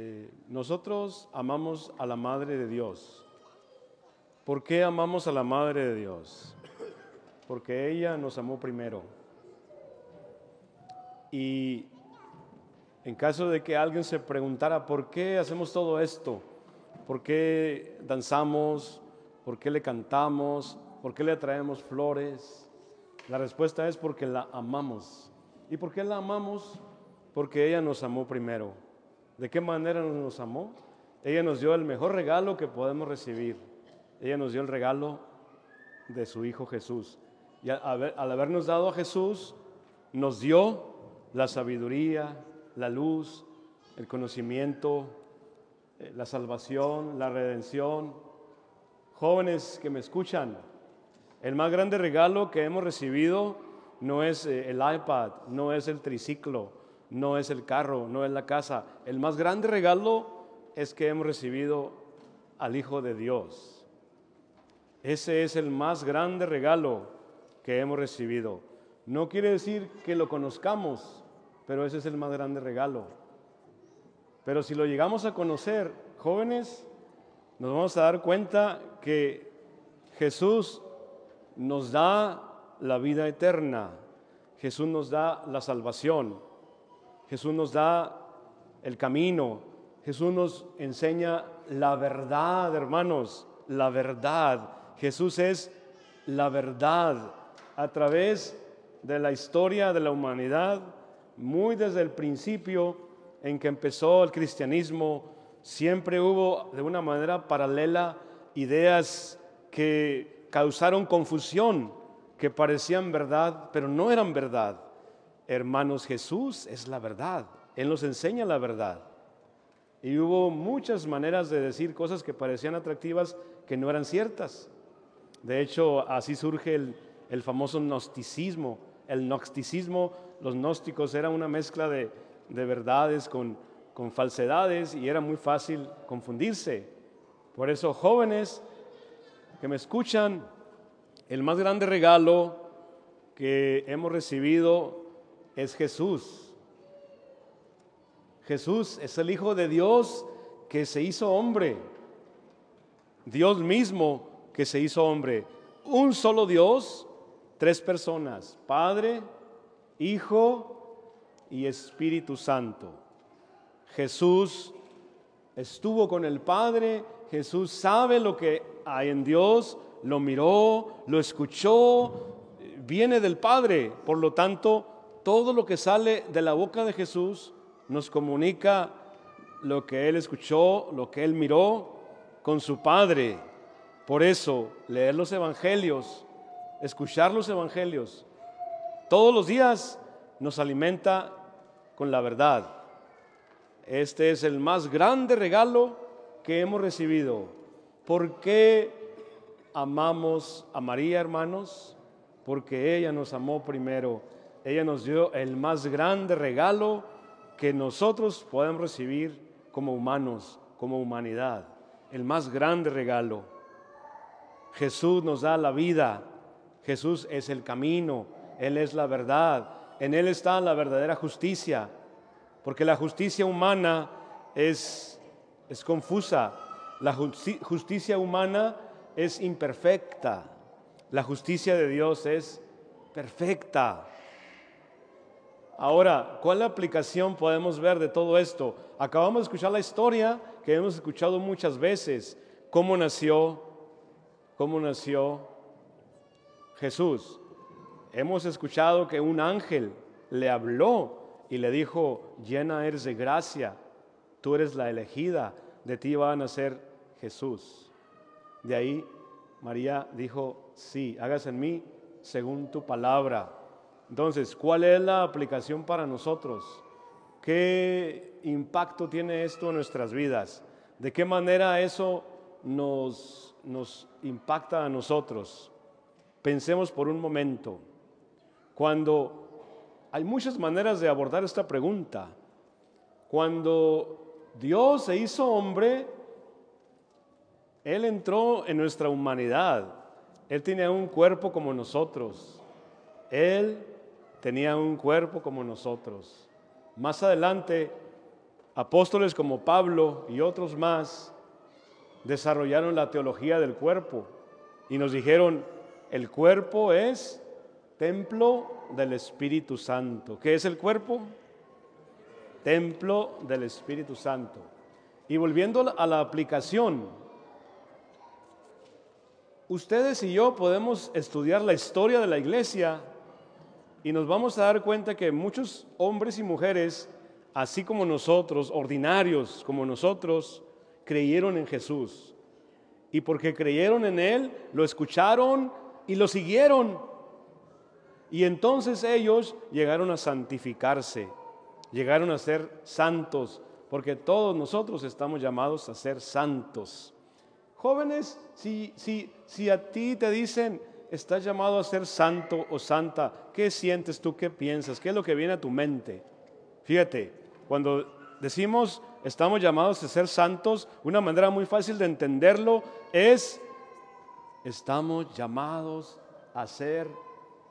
Eh, nosotros amamos a la Madre de Dios. ¿Por qué amamos a la Madre de Dios? Porque ella nos amó primero. Y en caso de que alguien se preguntara, ¿por qué hacemos todo esto? ¿Por qué danzamos? ¿Por qué le cantamos? ¿Por qué le traemos flores? La respuesta es porque la amamos. ¿Y por qué la amamos? Porque ella nos amó primero. ¿De qué manera nos amó? Ella nos dio el mejor regalo que podemos recibir. Ella nos dio el regalo de su Hijo Jesús. Y al, habernos dado a Jesús, nos dio la sabiduría, la luz, el conocimiento, eh, la salvación, la redención. Jóvenes que me escuchan, el más grande regalo que hemos recibido no es eh, el iPad, no es el triciclo, no es el carro, no es la casa. El más grande regalo es que hemos recibido al Hijo de Dios. Ese es el más grande regalo que hemos recibido. No quiere decir que lo conozcamos, pero ese es el más grande regalo. Pero si lo llegamos a conocer, jóvenes, nos vamos a dar cuenta que Jesús nos da la vida eterna, Jesús nos da la salvación, Jesús nos da el camino, Jesús nos enseña la verdad, hermanos, la verdad. Jesús es la verdad a través de la historia de la humanidad, muy desde el principio en que empezó el cristianismo, siempre hubo de una manera paralela ideas que causaron confusión, que parecían verdad, pero no eran verdad. Hermanos, Jesús es la verdad. Él nos enseña la verdad. Y hubo muchas maneras de decir cosas que parecían atractivas que no eran ciertas. De hecho, así surge el, famoso gnosticismo. El gnosticismo, los gnósticos, era una mezcla de, verdades con, con falsedades y era muy fácil confundirse. Por eso, jóvenes, que me escuchan, el más grande regalo que hemos recibido es Jesús. Jesús es el Hijo de Dios que se hizo hombre. Dios mismo que se hizo hombre. Un solo Dios, tres personas, Padre, Hijo y Espíritu Santo. Jesús estuvo con el Padre, Jesús sabe lo que hay en Dios, lo miró, lo escuchó, viene del Padre. Por lo tanto, todo lo que sale de la boca de Jesús nos comunica lo que Él escuchó, lo que Él miró con su Padre. Por eso, leer los Evangelios, escuchar los Evangelios, todos los días nos alimenta con la verdad. Este es el más grande regalo que hemos recibido. ¿Por qué amamos a María, hermanos? Porque ella nos amó primero. Ella nos dio el más grande regalo que nosotros podemos recibir como humanos, como humanidad. El más grande regalo. Jesús nos da la vida. Jesús es el camino. Él es la verdad. En Él está la verdadera justicia. Porque la justicia humana es, es confusa. La justicia humana es imperfecta. La justicia de Dios es perfecta. Ahora, ¿cuál aplicación podemos ver de todo esto? Acabamos de escuchar la historia que hemos escuchado muchas veces. ¿Cómo nació? ¿Cómo nació Jesús? Hemos escuchado que un ángel le habló y le dijo, llena eres de gracia, tú eres la elegida, de ti va a nacer Jesús. De ahí María dijo, sí, hágase en mí según tu palabra. Entonces, ¿cuál es la aplicación para nosotros? ¿Qué impacto tiene esto en nuestras vidas? ¿De qué manera eso nos, nos impacta a nosotros? Pensemos por un momento. Cuando hay muchas maneras de abordar esta pregunta. Cuando Dios se hizo hombre, él entró en nuestra humanidad. Él tenía un cuerpo como nosotros. Él tenía un cuerpo como nosotros. Más adelante apóstoles como Pablo y otros más desarrollaron la teología del cuerpo y nos dijeron, el cuerpo es templo del Espíritu Santo. ¿Qué es el cuerpo? Templo del Espíritu Santo. Y volviendo a la aplicación, ustedes y yo podemos estudiar la historia de la iglesia y nos vamos a dar cuenta que muchos hombres y mujeres, así como nosotros, ordinarios como nosotros, creyeron en Jesús. Y porque creyeron en Él, lo escucharon y lo siguieron. Y entonces ellos llegaron a santificarse, llegaron a ser santos, porque todos nosotros estamos llamados a ser santos. Jóvenes, si, si, si a ti te dicen, estás llamado a ser santo o santa, ¿qué sientes tú? ¿Qué piensas? ¿Qué es lo que viene a tu mente? Fíjate, cuando decimos estamos llamados a ser santos, una manera muy fácil de entenderlo es, estamos llamados a ser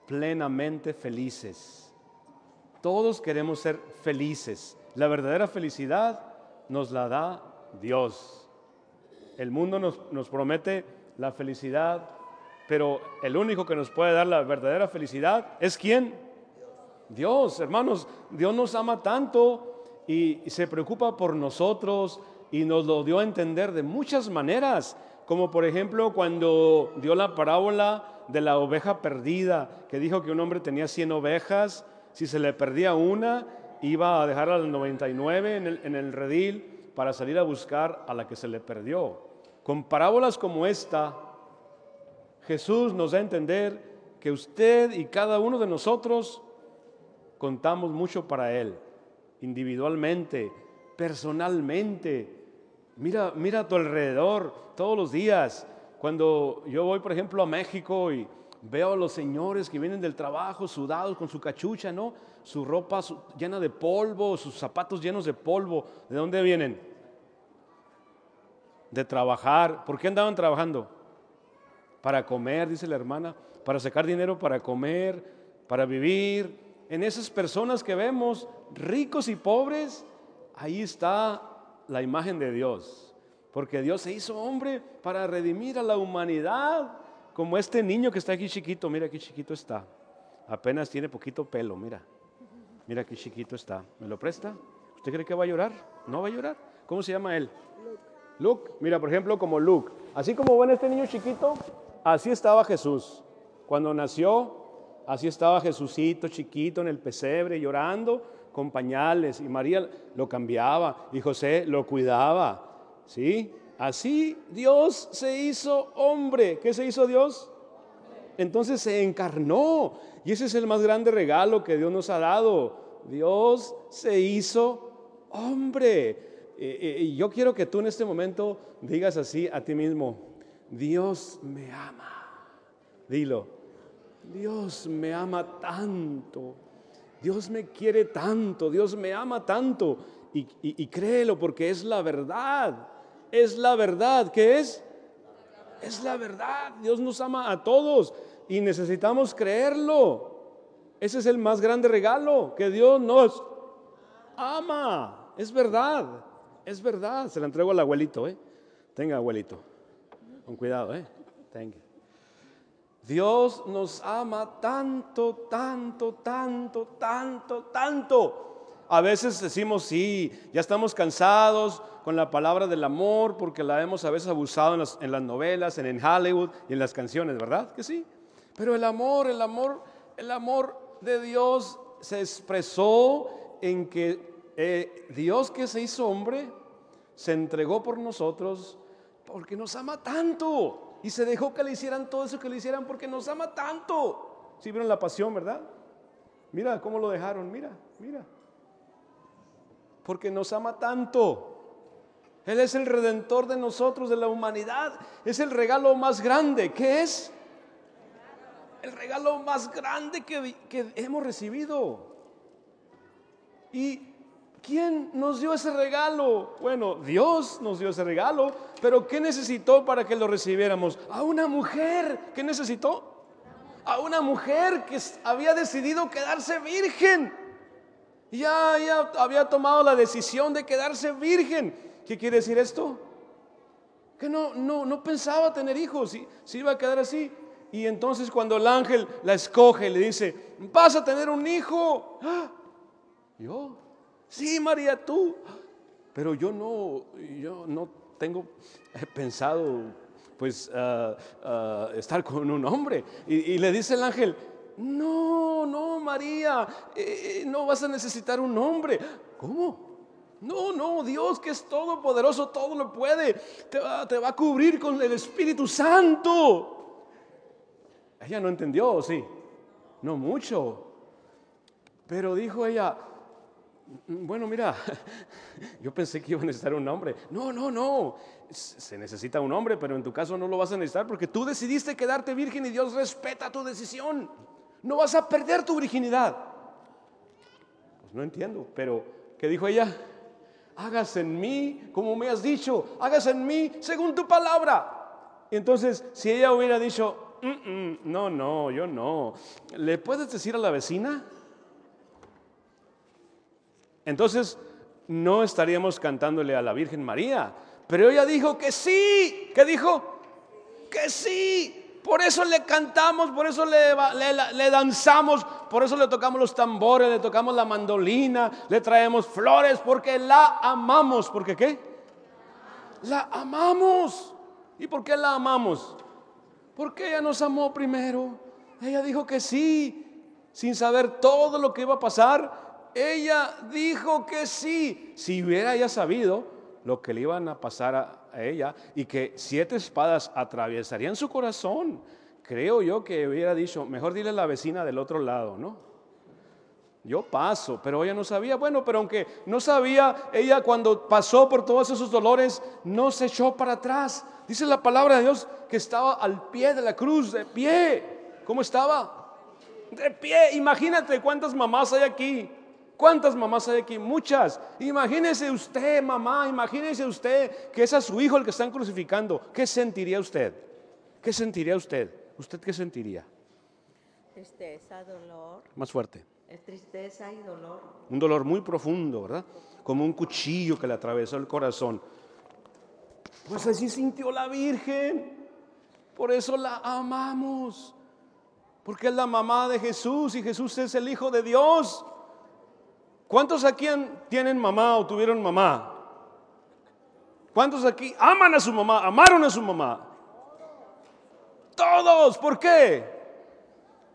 plenamente felices. Todos queremos ser felices. La verdadera felicidad nos la da Dios. El mundo nos, promete la felicidad, pero el único que nos puede dar la verdadera felicidad es quién? Dios, hermanos, Dios nos ama tanto y, se preocupa por nosotros y nos lo dio a entender de muchas maneras, como por ejemplo cuando dio la parábola de la oveja perdida, que dijo que un hombre tenía 100 ovejas, si se le perdía una, iba a dejar a las 99 en el, en el redil para salir a buscar a la que se le perdió. Con parábolas como esta, Jesús nos da a entender que usted y cada uno de nosotros contamos mucho para Él, individualmente, personalmente. Mira, mira a tu alrededor todos los días. Cuando yo voy, por ejemplo, a México y veo a los señores que vienen del trabajo sudados con su cachucha, ¿no? Su ropa llena de polvo, sus zapatos llenos de polvo. ¿De dónde vienen? de trabajar. ¿Por qué andaban trabajando? Para comer, dice la hermana, para sacar dinero para comer, para vivir. En esas personas que vemos, ricos y pobres, ahí está la imagen de Dios. Porque Dios se hizo hombre para redimir a la humanidad, como este niño que está aquí chiquito, mira qué chiquito está. Apenas tiene poquito pelo, mira. Mira qué chiquito está. ¿Me lo presta? ¿Usted cree que va a llorar? ¿No va a llorar? ¿Cómo se llama él? Luke, mira, por ejemplo, como Luke. Así como ven este niño chiquito, así estaba Jesús. Cuando nació, así estaba Jesucito chiquito en el pesebre llorando con pañales y María lo cambiaba y José lo cuidaba. ¿Sí? Así Dios se hizo hombre. ¿Qué se hizo Dios? Entonces se encarnó. Y ese es el más grande regalo que Dios nos ha dado. Dios se hizo hombre. Eh, eh, y yo quiero que tú en este momento digas así a ti mismo, Dios me ama. Dilo, Dios me ama tanto. Dios me quiere tanto, Dios me ama tanto. Y, y, créelo porque es la verdad. Es la verdad. ¿Qué es? Es la verdad. Dios nos ama a todos y necesitamos creerlo. Ese es el más grande regalo, que Dios nos ama. Es verdad. Es verdad, se la entrego al abuelito, ¿eh? Tenga, abuelito. Con cuidado, ¿eh? Tenga. Dios nos ama tanto, tanto, tanto, tanto, tanto. A veces decimos, sí, ya estamos cansados con la palabra del amor porque la hemos a veces abusado en las, en las novelas, en, en Hollywood y en las canciones, ¿verdad? Que sí. Pero el amor, el amor, el amor de Dios se expresó en que eh, Dios que se hizo hombre se entregó por nosotros porque nos ama tanto y se dejó que le hicieran todo eso que le hicieran porque nos ama tanto. Si ¿Sí vieron la pasión, ¿verdad? Mira cómo lo dejaron, mira, mira. Porque nos ama tanto. Él es el redentor de nosotros, de la humanidad. Es el regalo más grande. ¿Qué es? El regalo más grande que, que hemos recibido. Y ¿Quién nos dio ese regalo? Bueno, Dios nos dio ese regalo, pero ¿qué necesitó para que lo recibiéramos? A una mujer. ¿Qué necesitó? A una mujer que había decidido quedarse virgen. Ya, ya había tomado la decisión de quedarse virgen. ¿Qué quiere decir esto? Que no, no, no pensaba tener hijos, si, iba a quedar así. Y entonces cuando el ángel la escoge, le dice, vas a tener un hijo. ¡Ah! Yo, sí, María, tú. Pero yo no, yo no tengo pensado, pues, ah, ah, estar con un hombre. Y, le dice el ángel, no, no, María, eh, eh, no vas a necesitar un hombre. ¿Cómo? No, no, Dios que es todopoderoso, todo lo puede, te va, te va a cubrir con el Espíritu Santo. Ella no entendió, sí, no mucho. Pero dijo ella, bueno, mira, yo pensé que iba a necesitar un hombre. No, no, no. Se necesita un hombre, pero en tu caso no lo vas a necesitar porque tú decidiste quedarte virgen y Dios respeta tu decisión. No vas a perder tu virginidad. Pues no entiendo, pero ¿qué dijo ella? Hágase en mí como me has dicho, hágase en mí según tu palabra. Y entonces, si ella hubiera dicho, mm, mm, no, no, yo no, ¿le puedes decir a la vecina? Entonces, no estaríamos cantándole a la Virgen María. Pero ella dijo que sí. ¿Qué dijo? Que sí. Por eso le cantamos, por eso le, danzamos, por eso le tocamos los tambores, le tocamos la mandolina, le traemos flores, porque la amamos. ¿Por qué qué? La amamos. ¿Y por qué la amamos? Porque ella nos amó primero. Ella dijo que sí, sin saber todo lo que iba a pasar ella dijo que sí. Si hubiera ella sabido lo que le iban a pasar a, ella y que siete espadas atravesarían su corazón, creo yo que hubiera dicho, mejor dile a la vecina del otro lado, ¿no? Yo paso, pero ella no sabía. Bueno, pero aunque no sabía, ella cuando pasó por todos esos dolores, no se echó para atrás. Dice la palabra de Dios que estaba al pie de la cruz, de pie. ¿Cómo estaba? De pie. Imagínate cuántas mamás hay aquí ¿Cuántas mamás hay aquí? Muchas. Imagínese usted, mamá, imagínese usted que es a su hijo el que están crucificando. ¿Qué sentiría usted? ¿Qué sentiría usted? ¿Usted qué sentiría? Tristeza, dolor. Más fuerte. Es tristeza y dolor. Un dolor muy profundo, ¿verdad? Como un cuchillo que le atravesó el corazón. Pues así sintió la Virgen. Por eso la amamos. Porque es la mamá de Jesús y Jesús es el Hijo de Dios. ¿Cuántos aquí tienen mamá o tuvieron mamá? ¿Cuántos aquí aman a su mamá, amaron a su mamá? Todos, ¿por qué?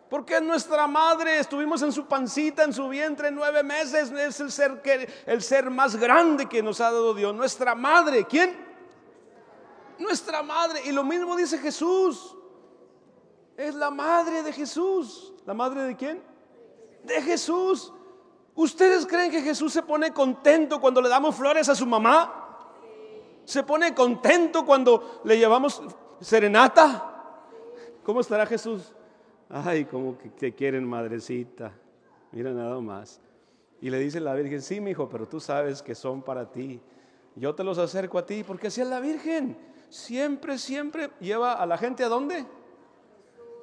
Porque nuestra madre, estuvimos en su pancita, en su vientre nueve meses, es el ser, que, el ser más grande que nos ha dado Dios. Nuestra madre, ¿quién? Nuestra madre. Y lo mismo dice Jesús. Es la madre de Jesús. ¿La madre de quién? De Jesús. ¿Ustedes creen que Jesús se pone contento cuando le damos flores a su mamá? ¿Se pone contento cuando le llevamos serenata? ¿Cómo estará Jesús? Ay, como que te quieren, madrecita. Mira nada más. Y le dice la Virgen, sí, mi hijo, pero tú sabes que son para ti. Yo te los acerco a ti, porque así es la Virgen. Siempre, siempre lleva a la gente a dónde?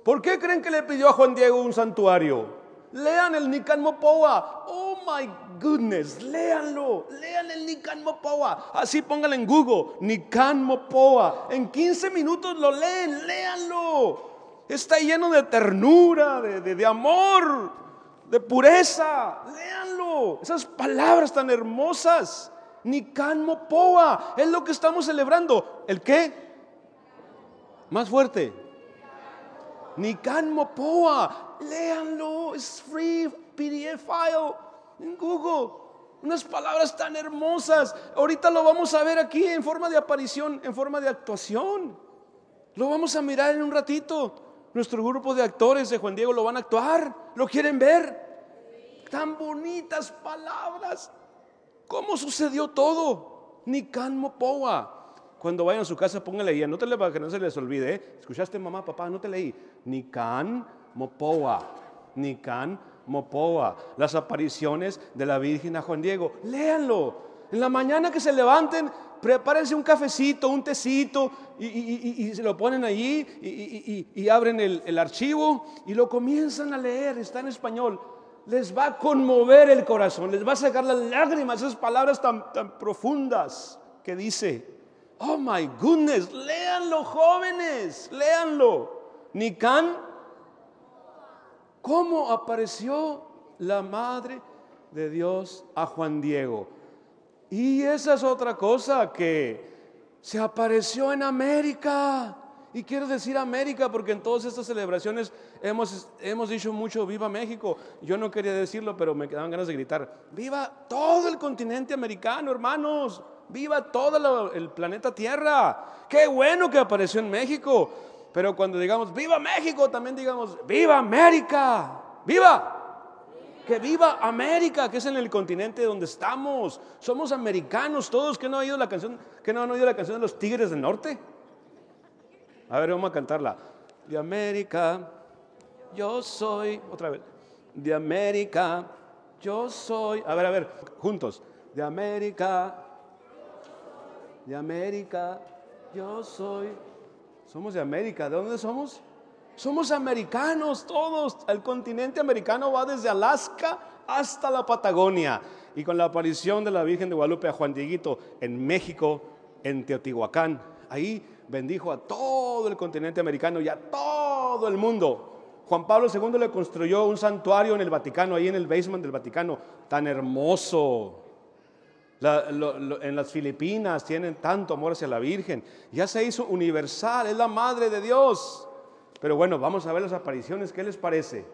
¿Por qué creen que le pidió a Juan Diego un santuario? Lean el Nican Mopoa. Oh my goodness, léanlo. Lean el Nican Mopoa. Así pónganlo en Google, Nican Mopoa. En 15 minutos lo leen, léanlo. Está lleno de ternura, de, de amor, de pureza. Léanlo. Esas palabras tan hermosas. Nican Mopoa. Es lo que estamos celebrando. ¿El qué? Más fuerte. Nican Mopoa. Léanlo, es free, PDF file en Google. Unas palabras tan hermosas. Ahorita lo vamos a ver aquí en forma de aparición, en forma de actuación. Lo vamos a mirar en un ratito. Nuestro grupo de actores de Juan Diego lo van a actuar. ¿Lo quieren ver? Tan bonitas palabras. ¿Cómo sucedió todo? Nican Mopoa. Cuando vayan a su casa, póngale ahí, anótale para que no se les olvide. ¿eh? ¿Escuchaste, mamá, papá? No te leí. Nican Mopoa. Nican Mopoa. Las apariciones de la Virgen a Juan Diego. Léanlo. En la mañana que se levanten, prepárense un cafecito, un tecito y, se lo ponen allí y, abren el, archivo y lo comienzan a leer. Está en español. les va a conmover el corazón, les va a sacar las lágrimas, esas palabras tan profundas que dice. Oh my goodness, léanlo jóvenes, léanlo. Nican, ¿cómo apareció la madre de Dios a Juan Diego? Y esa es otra cosa que se apareció en América. Y quiero decir América porque en todas estas celebraciones hemos, hemos dicho mucho viva México. Yo no quería decirlo, pero me quedaban ganas de gritar, viva todo el continente americano, hermanos. Viva todo el planeta Tierra. Qué bueno que apareció en México. Pero cuando digamos, viva México, también digamos, viva América. Viva. Que viva América, que es en el continente donde estamos. Somos americanos todos. que no, han oído la canción, que no han oído la canción de los Tigres del Norte? A ver, vamos a cantarla. De América, yo soy, otra vez. De América, yo soy. A ver, a ver, juntos. De América, de América, yo soy. Somos de América. ¿De dónde somos? Somos americanos todos. El continente americano va desde Alaska hasta la Patagonia. Y con la aparición de la Virgen de Guadalupe a Juan Dieguito en México, en Teotihuacán, ahí bendijo a todo el continente americano y a todo el mundo. Juan Pablo II le construyó un santuario en el Vaticano, ahí en el basement del Vaticano, tan hermoso. En las Filipinas tienen tanto amor hacia la Virgen. Ya se hizo universal, es la madre de Dios. Pero bueno, vamos a ver las apariciones, ¿qué les parece?